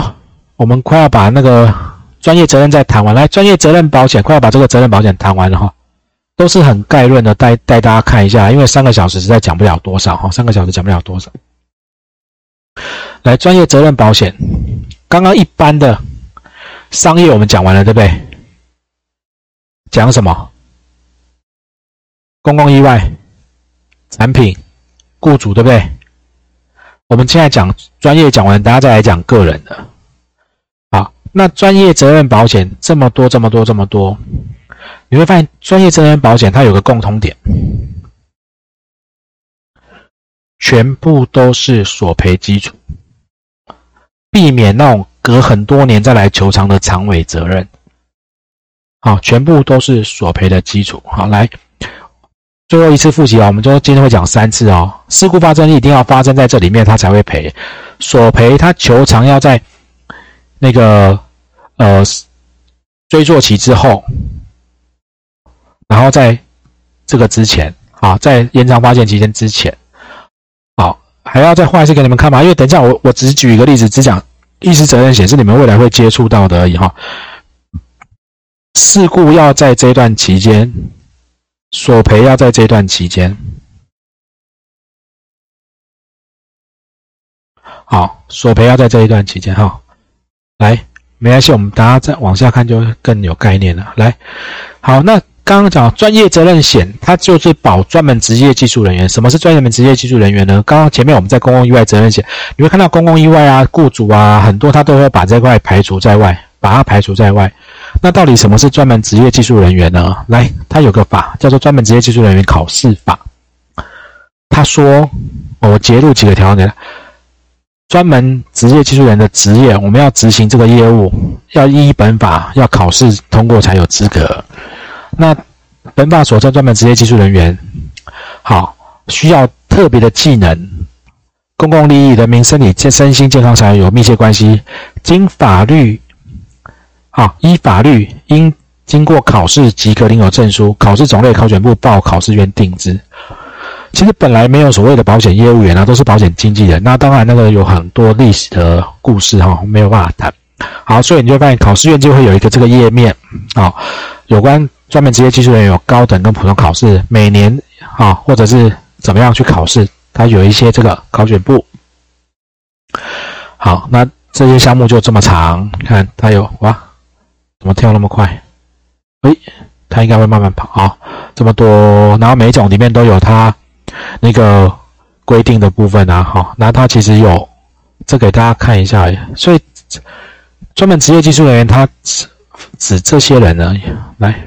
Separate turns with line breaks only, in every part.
好，我们快要把那个专业责任再谈完，来，专业责任保险快要把这个责任保险谈完了哈，都是很概论的，带带大家看一下，因为三个小时实在讲不了多少哈，三个小时讲不了多少。来，专业责任保险，刚刚一般的商业我们讲完了，对不对？讲什么？公共意外、产品、雇主，对不对？我们现在讲专业讲完，大家再来讲个人的。好，那专业责任保险这么多、这么多、这么多，你会发现专业责任保险它有个共同点，全部都是索赔基础，避免那种隔很多年再来求偿的长尾责任。好，全部都是索赔的基础。好，来最后一次复习啊，我们就今天会讲三次哦。事故发生一定要发生在这里面，他才会赔。索赔他求偿要在那个呃追溯期之后，然后在这个之前，啊，在延长发现期间之前，好，还要再画一次给你们看吗？因为等一下我我只举一个例子，只讲意识责任险是你们未来会接触到的而已哈。事故要在这段期间，索赔要在这段期间。好，索赔要在这一段期间哈。来，没关系，我们大家再往下看就更有概念了。来，好，那刚刚讲专业责任险，它就是保专门职业技术人员。什么是专门职业技术人员呢？刚刚前面我们在公共意外责任险，你会看到公共意外啊，雇主啊，很多他都会把这块排除在外，把它排除在外。那到底什么是专门职业技术人员呢？来，他有个法叫做《专门职业技术人员考试法》。他说，我截录几个条件：专门职业技术人的职业，我们要执行这个业务，要依本法要考试通过才有资格。那本法所称专门职业技术人员，好，需要特别的技能，公共利益、人民生理、健身心健康才有密切关系，经法律。好，依法律应经过考试即可领有证书，考试种类考选部报考试院定制。其实本来没有所谓的保险业务员啊，都是保险经纪人。那当然那个有很多历史的故事哈，没有办法谈。好，所以你就发现考试院就会有一个这个页面啊，有关专门职业技术人员有高等跟普通考试，每年啊或者是怎么样去考试，它有一些这个考选部。好，那这些项目就这么长，看它有哇。怎么跳那么快？诶，它应该会慢慢跑啊！这么多，然后每种里面都有它那个规定的部分啊，哈。那它其实有，这给大家看一下。所以，专门职业技术人员，他指指这些人呢。来，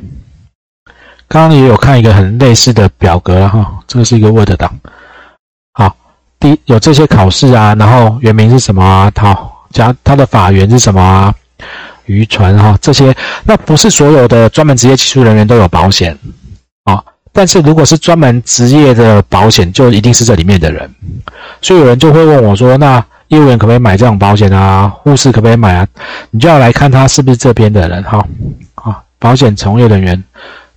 刚刚也有看一个很类似的表格了哈。这个是一个 Word 档。好，第有这些考试啊，然后原名是什么啊？好，加它的法源是什么啊？渔船哈，这些那不是所有的专门职业技术人员都有保险啊。但是如果是专门职业的保险，就一定是这里面的人。所以有人就会问我说：“那业务员可不可以买这种保险啊？护士可不可以买啊？”你就要来看他是不是这边的人哈。啊，保险从业人员、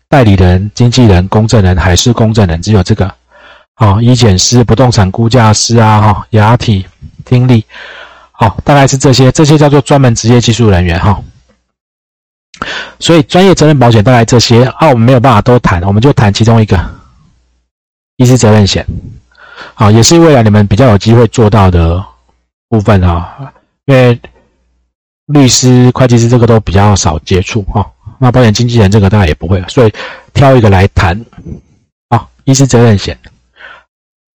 代理人、经纪人、公证人、还是公证人，只有这个。啊，医检师、不动产估价师啊，哈，牙体、听力。好，大概是这些，这些叫做专门职业技术人员哈。所以专业责任保险大概这些啊，我们没有办法都谈，我们就谈其中一个，医师责任险。好，也是未来你们比较有机会做到的部分啊，因为律师、会计师这个都比较少接触哈。那保险经纪人这个大概也不会，所以挑一个来谈啊，医师责任险。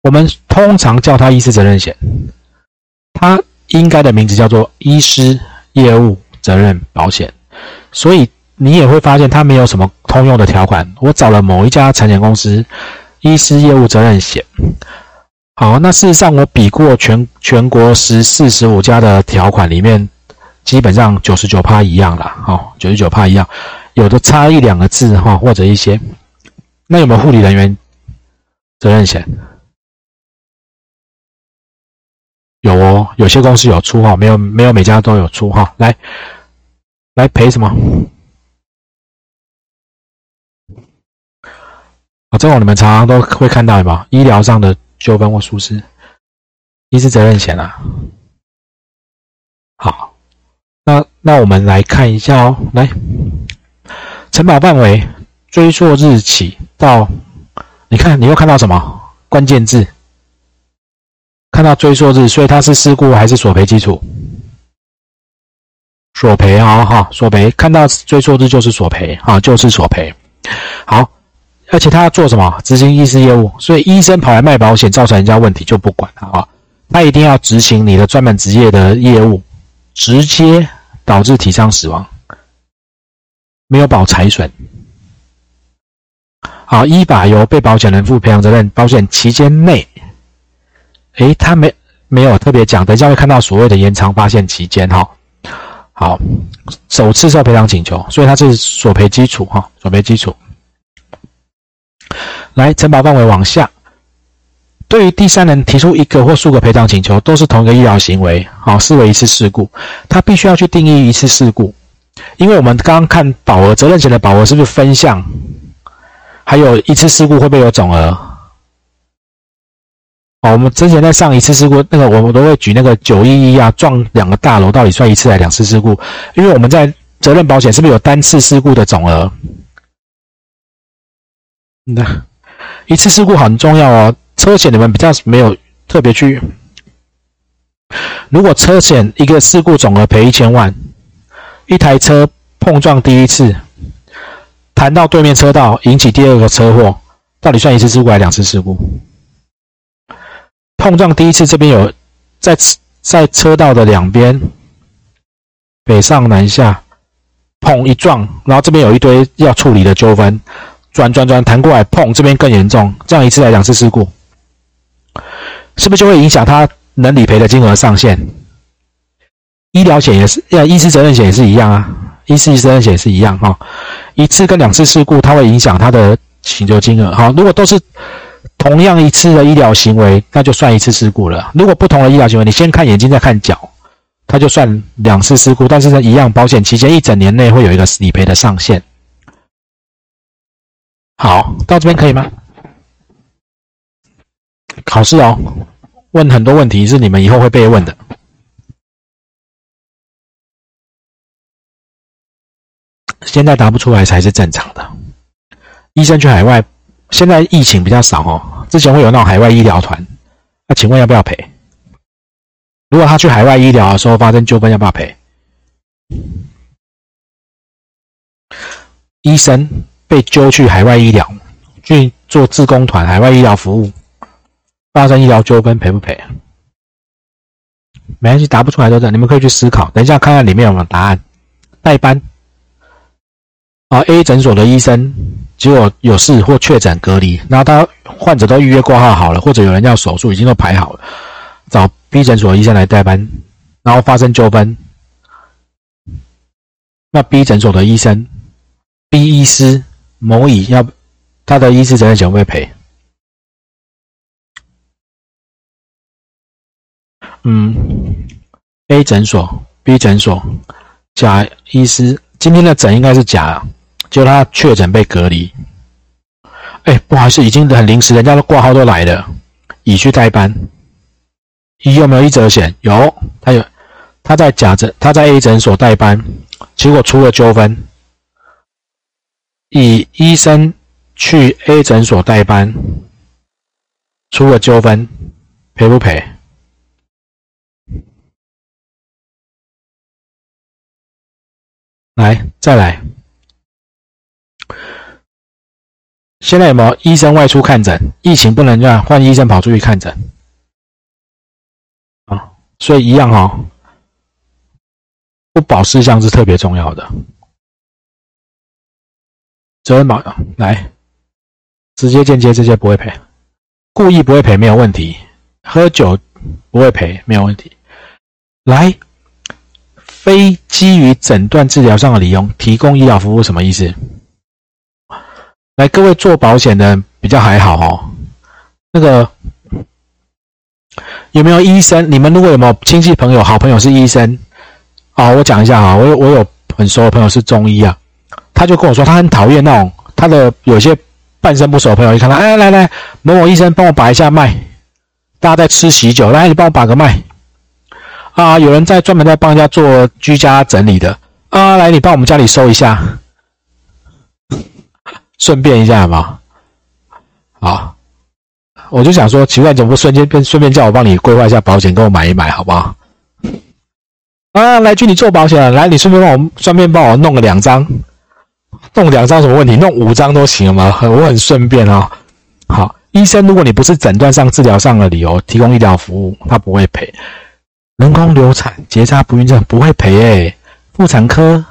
我们通常叫它医师责任险，它。应该的名字叫做医师业务责任保险，所以你也会发现它没有什么通用的条款。我找了某一家产险公司，医师业务责任险。好，那事实上我比过全全国十四十五家的条款里面，基本上九十九趴一样了。哈，九十九趴一样，有的差一两个字哈，或者一些。那有没有护理人员责任险？有哦，有些公司有出哈，没有没有每家都有出哈。来，来赔什么？啊，这种你们常常都会看到吧？医疗上的纠纷或疏失，医师责任险啊。好，那那我们来看一下哦，来，承保范围追溯日起到，你看你又看到什么关键字？看到追溯日，所以它是事故还是索赔基础？索赔啊，哈，索赔。看到追溯日就是索赔啊，就是索赔。好，而且他要做什么？执行医师业务，所以医生跑来卖保险，造成人家问题就不管了啊。他一定要执行你的专门职业的业务，直接导致体伤死亡，没有保财损。好，依法由被保险人负赔偿责任。保险期间内。诶，他没没有特别讲，等一下会看到所谓的延长发现期间哈。好，首次受赔偿请求，所以它是索赔基础哈，索赔基础。来，承保范围往下，对于第三人提出一个或数个赔偿请求，都是同一个医疗行为，好，视为一次事故，他必须要去定义一次事故，因为我们刚刚看保额责任险的保额是不是分项，还有一次事故会不会有总额？哦，我们之前在上一次事故，那个我们都会举那个九一一啊，撞两个大楼到底算一次还是两次事故？因为我们在责任保险是不是有单次事故的总额？那一次事故很重要哦。车险你们比较没有特别去。如果车险一个事故总额赔一千万，一台车碰撞第一次，弹到对面车道引起第二个车祸，到底算一次事故还是两次事故？碰撞第一次，这边有在在车道的两边，北上南下，碰一撞，然后这边有一堆要处理的纠纷，转转转弹过来碰，这边更严重，这样一次来两次事故，是不是就会影响他能理赔的金额上限？医疗险也是，呀，医师责任险也是一样啊，医师责任险也是一样哈，一次跟两次事故，它会影响他的请求金额。好，如果都是。同样一次的医疗行为，那就算一次事故了。如果不同的医疗行为，你先看眼睛再看脚，它就算两次事故。但是呢，一样，保险期间一整年内会有一个理赔的上限。好，到这边可以吗？考试哦，问很多问题是你们以后会被问的。现在答不出来才是正常的。医生去海外。现在疫情比较少哦，之前会有那种海外医疗团，那请问要不要赔？如果他去海外医疗的时候发生纠纷，要不要赔？医生被揪去海外医疗去做自工团海外医疗服务，发生医疗纠纷赔不赔？没关系，答不出来都是，你们可以去思考。等一下看看里面有没有答案。代班啊，A 诊所的医生。结果有事或确诊隔离，然后他患者都预约挂号好了，或者有人要手术，已经都排好了，找 B 诊所医生来代班，然后发生纠纷，那 B 诊所的医生，B 医师某乙要他的医师责任险会赔？嗯，A 诊所、B 诊所，甲医师今天的诊应该是甲。就他确诊被隔离，哎，不好意思，已经很临时，人家的挂号都来了，乙去代班。乙有没有医责险？有，他有，他在甲诊，他在 A 诊所代班，结果出了纠纷。乙医生去 A 诊所代班，出了纠纷，赔不赔？来，再来。现在有没有医生外出看诊？疫情不能让换医生跑出去看诊啊，所以一样哦，不保事项是特别重要的。责任保来，直接间接这些不会赔，故意不会赔没有问题，喝酒不会赔没有问题。来，非基于诊断治疗上的理由提供医疗服务什么意思？来，各位做保险的比较还好哦。那个有没有医生？你们如果有没有亲戚朋友、好朋友是医生啊？我讲一下哈，我我有很熟的朋友是中医啊，他就跟我说，他很讨厌那种他的有些半生不熟的朋友，一看他，哎，来来，某某医生帮我把一下脉，大家在吃喜酒，来你帮我把个脉啊，有人在专门在帮人家做居家整理的啊，来，你帮我们家里收一下，顺便一下嘛。好，我就想说，奇怪，怎么不瞬间便顺便叫我帮你规划一下保险，给我买一买，好不好？啊，来，去你做保险，来，你顺便帮我顺便帮我弄个两张，弄两张什么问题？弄五张都行吗？我很顺便哦。好，医生，如果你不是诊断上、治疗上的理由提供医疗服务，他不会赔。人工流产、结扎、不孕症不会赔诶，妇产科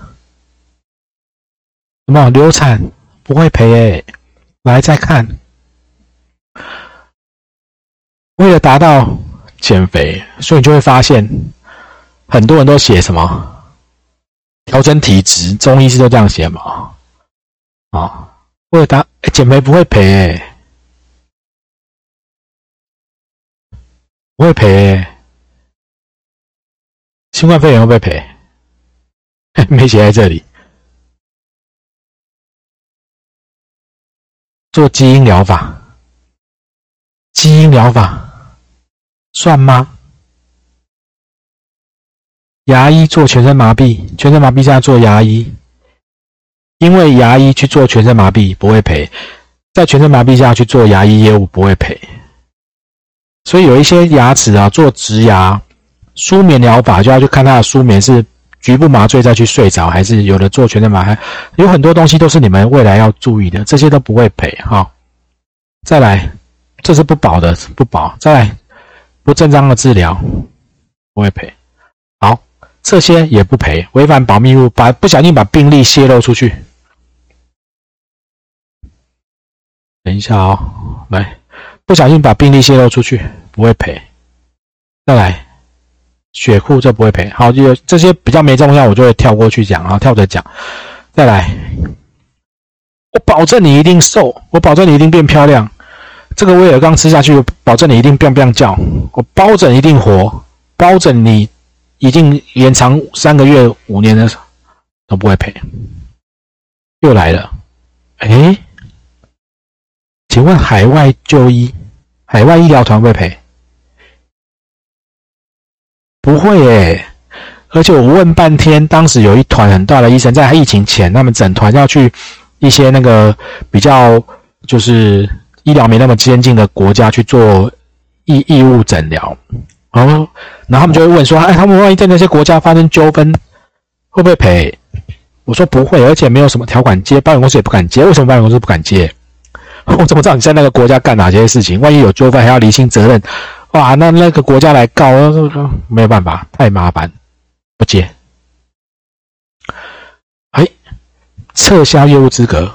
什么流产不会赔诶。来再看，为了达到减肥，所以你就会发现很多人都写什么调整体质，中医师都这样写嘛。啊，为了达减肥不会赔诶，不会赔诶。新冠肺炎会不会赔？没写在这里。做基因疗法，基因疗法算吗？牙医做全身麻痹，全身麻痹下做牙医，因为牙医去做全身麻痹不会赔，在全身麻痹下去做牙医业务不会赔，所以有一些牙齿啊做植牙。舒眠疗法就要去看他的舒眠是局部麻醉再去睡着，还是有的做全身麻，有很多东西都是你们未来要注意的，这些都不会赔哈。再来，这是不保的，不保。再来，不正当的治疗不会赔。好，这些也不赔，违反保密物，把不小心把病例泄露出去。等一下哦，来，不小心把病例泄露出去不会赔。再来。血库这不会赔，好，就这些比较没重要，我就会跳过去讲啊，跳着讲。再来，我保证你一定瘦，我保证你一定变漂亮。这个威尔刚吃下去，保证你一定变变叫，我保证一定活，保证你一定延长三个月、五年的都不会赔。又来了，哎，请问海外就医、海外医疗团会赔？不会诶，而且我问半天，当时有一团很大的医生，在疫情前，他们整团要去一些那个比较就是医疗没那么先进的国家去做义义务诊疗，然后然后他们就会问说，哎，他们万一在那些国家发生纠纷，会不会赔？我说不会，而且没有什么条款接，保险公司也不敢接。为什么保险公司不敢接？我怎么知道你在那个国家干哪些事情？万一有纠纷，还要厘清责任。哇，那那个国家来告，没有办法，太麻烦，不接。哎，撤销业务资格，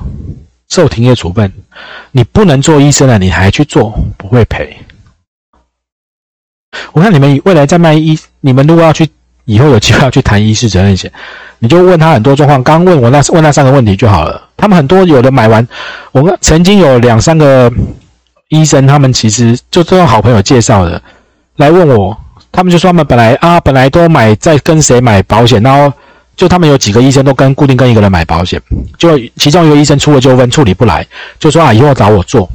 受停业处分，你不能做医生了，你还去做，不会赔。我看你们未来在卖医，你们如果要去，以后有机会要去谈医师责任险，你就问他很多状况，刚问我那问那三个问题就好了。他们很多有的买完，我曾经有两三个。医生他们其实就这种好朋友介绍的，来问我，他们就说他们本来啊本来都买在跟谁买保险，然后就他们有几个医生都跟固定跟一个人买保险，就其中一个医生出了纠纷处理不来，就说啊以后找我做。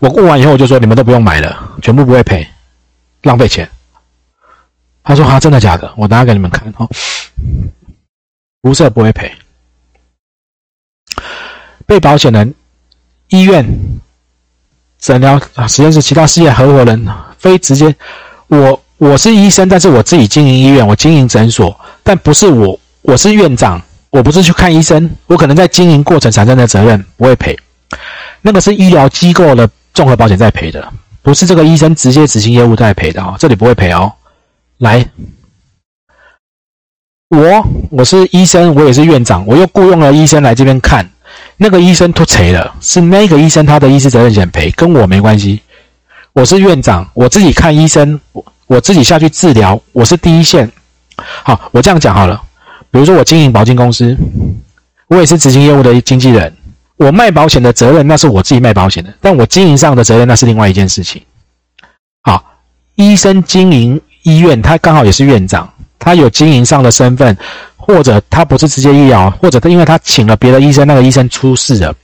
我问完以后我就说你们都不用买了，全部不会赔，浪费钱。他说啊真的假的？我等下给你们看哦，辐射不会赔，被保险人医院。诊疗啊，实验室其他事业合伙人非直接，我我是医生，但是我自己经营医院，我经营诊所，但不是我，我是院长，我不是去看医生，我可能在经营过程产生的责任不会赔，那个是医疗机构的综合保险在赔的，不是这个医生直接执行业务在赔的哦，这里不会赔哦。来，我我是医生，我也是院长，我又雇佣了医生来这边看。那个医生脱赔了，是那个医生他的医师责任险赔，跟我没关系。我是院长，我自己看医生，我我自己下去治疗，我是第一线。好，我这样讲好了。比如说我经营保金公司，我也是执行业务的经纪人，我卖保险的责任那是我自己卖保险的，但我经营上的责任那是另外一件事情。好，医生经营医院，他刚好也是院长，他有经营上的身份。或者他不是直接医疗，或者他因为他请了别的医生，那个医生出事了，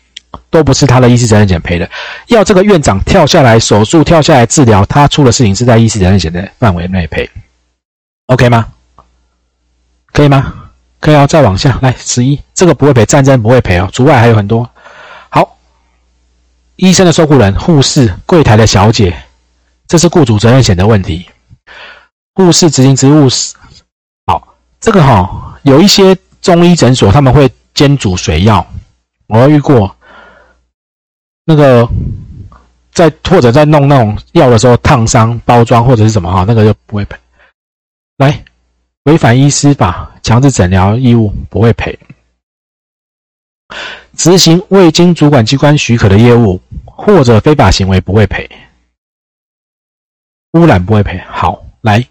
都不是他的医师责任险赔的。要这个院长跳下来手术，跳下来治疗，他出的事情是在医师责任险的范围内赔。OK 吗？可以吗？可以哦，再往下来，十一，这个不会赔，战争不会赔哦，除外还有很多。好，医生的受雇人、护士、柜台的小姐，这是雇主责任险的问题。护士执行职务是好，这个哈，有一些中医诊所他们会煎煮水药，我遇过。那个在或者在弄那种药的时候烫伤包装或者是什么哈，那个就不会赔。来，违反医师法。强制诊疗义务不会赔，执行未经主管机关许可的业务或者非法行为不会赔，污染不会赔。好，来，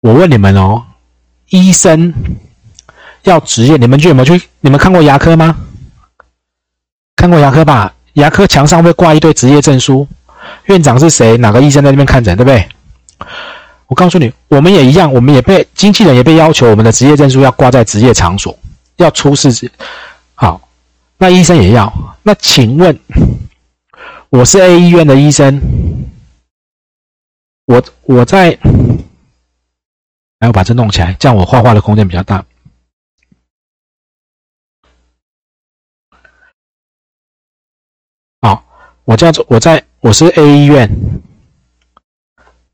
我问你们哦，医生要职业，你们有没有去？你们看过牙科吗？看过牙科吧？牙科墙上会挂一堆职业证书，院长是谁？哪个医生在那边看诊，对不对？我告诉你，我们也一样，我们也被经纪人也被要求，我们的职业证书要挂在职业场所，要出示。好，那医生也要。那请问，我是 A 医院的医生，我我在，来我把这弄起来，这样我画画的空间比较大。我叫做我在我是 A 医院，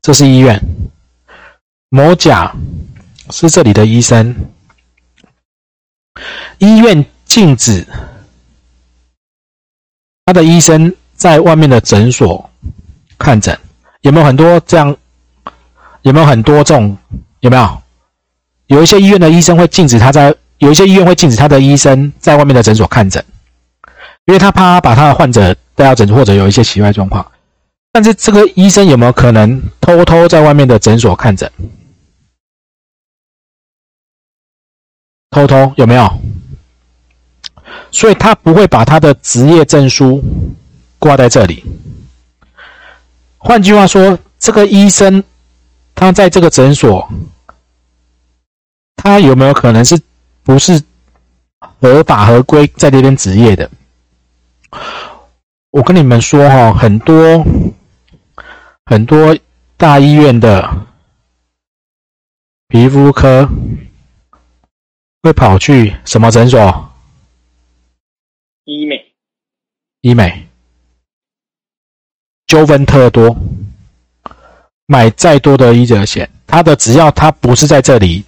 这是医院。某甲是这里的医生，医院禁止他的医生在外面的诊所看诊，有没有很多这样？有没有很多这种？有没有？有一些医院的医生会禁止他在，有一些医院会禁止他的医生在外面的诊所看诊，因为他怕把他的患者带到诊，或者有一些奇怪状况。但是这个医生有没有可能偷偷在外面的诊所看诊？偷偷有没有？所以他不会把他的职业证书挂在这里。换句话说，这个医生他在这个诊所，他有没有可能是不是合法合规在这边执业的？我跟你们说哈，很多很多大医院的皮肤科。会跑去什么诊所？
医美，
医美，纠纷特多。买再多的医者险，他的只要他不是在这里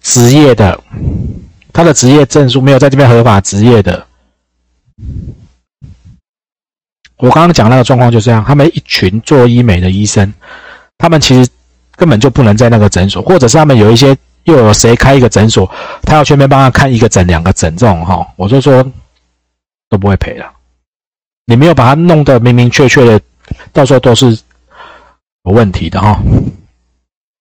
职业的，他的职业证书没有在这边合法职业的。我刚刚讲那个状况就是这样，他们一群做医美的医生，他们其实根本就不能在那个诊所，或者是他们有一些。又有谁开一个诊所，他要全面帮他看一个诊、两个诊这种哈，我就说都不会赔了。你没有把它弄得明明确确的，到时候都是有问题的哈。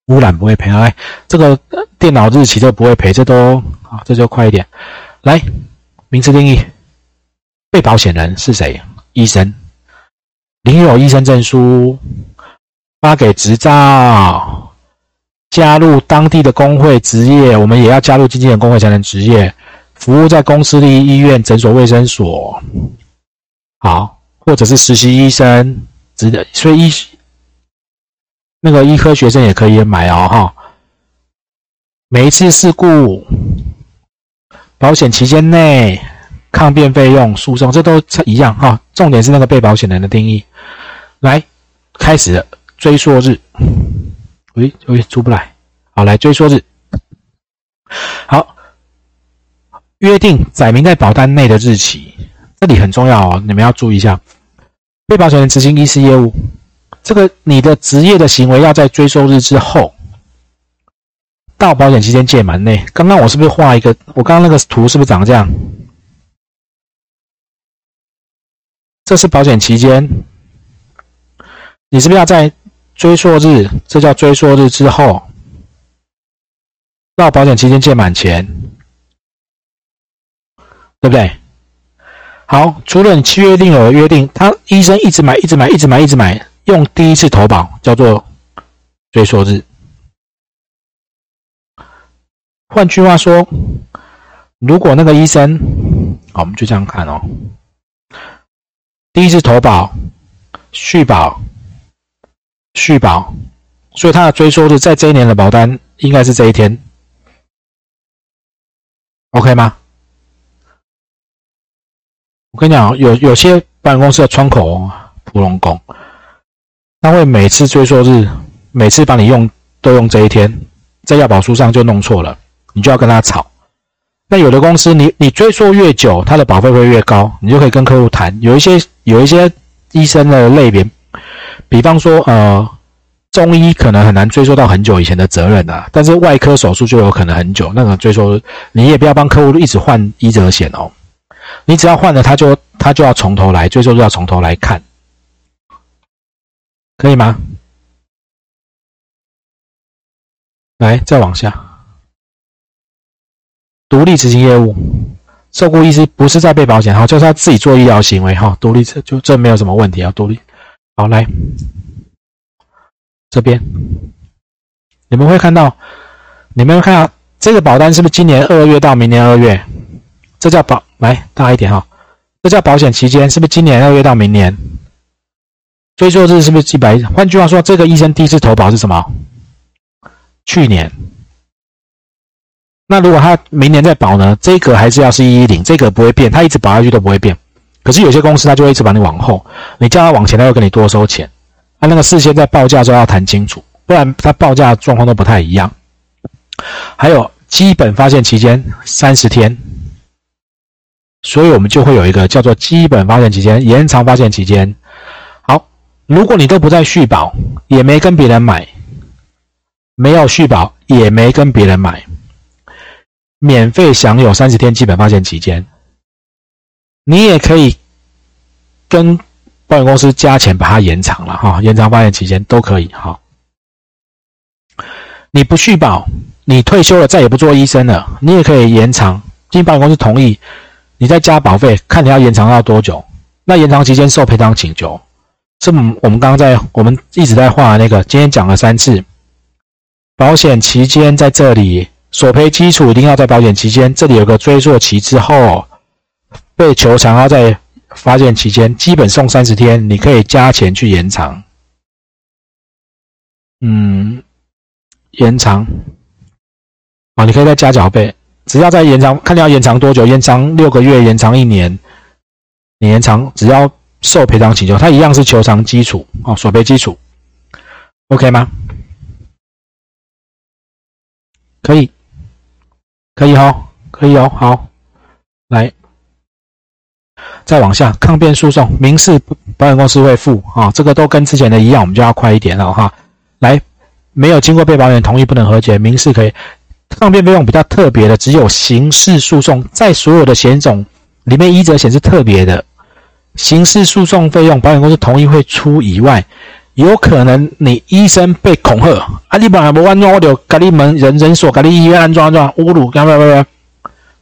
污染不会赔啊，这个电脑日期都不会赔，这都啊，这就快一点。来，名词定义，被保险人是谁？医生，领有医生证书，发给执照。加入当地的工会职业，我们也要加入经纪人工会才能职业。服务在公司立医院、诊所、卫生所，好，或者是实习医生，值得。所以医那个医科学生也可以买哦，哈。每一次事故保险期间内抗辩费用、诉讼，这都一样哈。重点是那个被保险人的定义。来，开始追溯日。喂喂，出不来。好，来追溯日。好，约定载明在保单内的日期，这里很重要哦，你们要注意一下。被保险人执行医师业务，这个你的职业的行为要在追溯日之后到保险期间届满内。刚刚我是不是画一个？我刚刚那个图是不是长这样？这是保险期间，你是不是要在？追溯日，这叫追溯日之后到保险期间届满前，对不对？好，除了你契约定有的约定，他医生一直买，一直买，一直买，一直买，用第一次投保叫做追溯日。换句话说，如果那个医生，好，我们就这样看哦，第一次投保续保。续保所以它的追溯日在这一年的保单应该是这一天，OK 吗？我跟你讲，有有些保险公司的窗口普龙工，他会每次追溯日，每次帮你用都用这一天，在要保书上就弄错了，你就要跟他吵。那有的公司，你你追溯越久，它的保费会越高，你就可以跟客户谈。有一些有一些医生的类别，比方说呃中医可能很难追溯到很久以前的责任啊，但是外科手术就有可能很久，那个追溯你也不要帮客户一直换医责险哦。你只要换了，他就他就要从头来，追溯就要从头来看，可以吗？来，再往下，独立执行业务，受雇医师不是在被保险，哈，就是他自己做医疗行为，哈，独立这就这没有什么问题啊，独立，好，来这边，你们会看到，你们会看到这个保单是不是今年二月到明年二月？这叫保。来大一点哈，这叫保险期间，是不是今年二月到明年？追溯日是不是一百？换句话说，这个医生第一次投保是什么？去年。那如果他明年再保呢？这个还是要是一一零，这个不会变，他一直保下去都不会变。可是有些公司他就会一直把你往后，你叫他往前，他又跟你多收钱。他那个事先在报价时候要谈清楚，不然他报价状况都不太一样。还有基本发现期间三十天。所以我们就会有一个叫做基本发现期间、延长发现期间。好，如果你都不再续保，也没跟别人买，没有续保也没跟别人买，免费享有三十天基本发现期间。你也可以跟保险公司加钱把它延长了哈，延长发现期间都可以。好，你不续保，你退休了再也不做医生了，你也可以延长，经保险公司同意。你再加保费，看你要延长到多久？那延长期间受赔偿请求，是我们刚刚在我们一直在画那个，今天讲了三次，保险期间在这里索赔基础一定要在保险期间，这里有个追溯期之后被求偿要在发现期间，基本送三十天，你可以加钱去延长，嗯，延长，啊，你可以再加缴费。只要再延长，看你要延长多久，延长六个月，延长一年，你延长只要受赔偿请求，它一样是求偿基础哦，索赔基础，OK 吗？可以，可以哦，可以哦，好，来，再往下，抗辩诉讼，民事保险公司会付啊，这个都跟之前的一样，我们就要快一点了哈。来，没有经过被保险同意不能和解，民事可以。抗辩费用比较特别的，只有刑事诉讼，在所有的险种里面，一责险是特别的。刑事诉讼费用，保险公司同意会出以外，有可能你医生被恐吓，啊，你本来不安装，我就给你门人诊所，给你医院安装安装，侮辱，干嘛干嘛，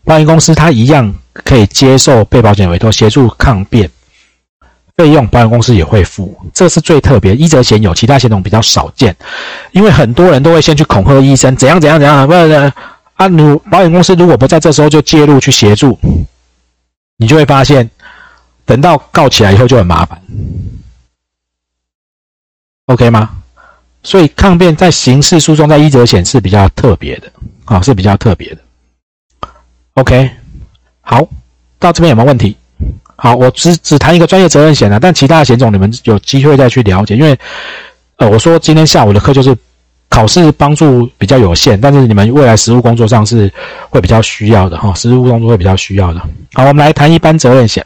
保险公司它一样可以接受被保险委托协助抗辩。费用保险公司也会付，这是最特别。医责险有，其他险种比较少见，因为很多人都会先去恐吓医生，怎样怎样怎样。不然啊，你保险公司如果不在这时候就介入去协助，你就会发现，等到告起来以后就很麻烦。OK 吗？所以抗辩在刑事诉讼在医责险是比较特别的，啊，是比较特别的。OK，好，到这边有没有问题？好，我只只谈一个专业责任险的，但其他的险种你们有机会再去了解。因为，呃，我说今天下午的课就是考试帮助比较有限，但是你们未来实务工作上是会比较需要的哈，实务工作会比较需要的。好，我们来谈一般责任险。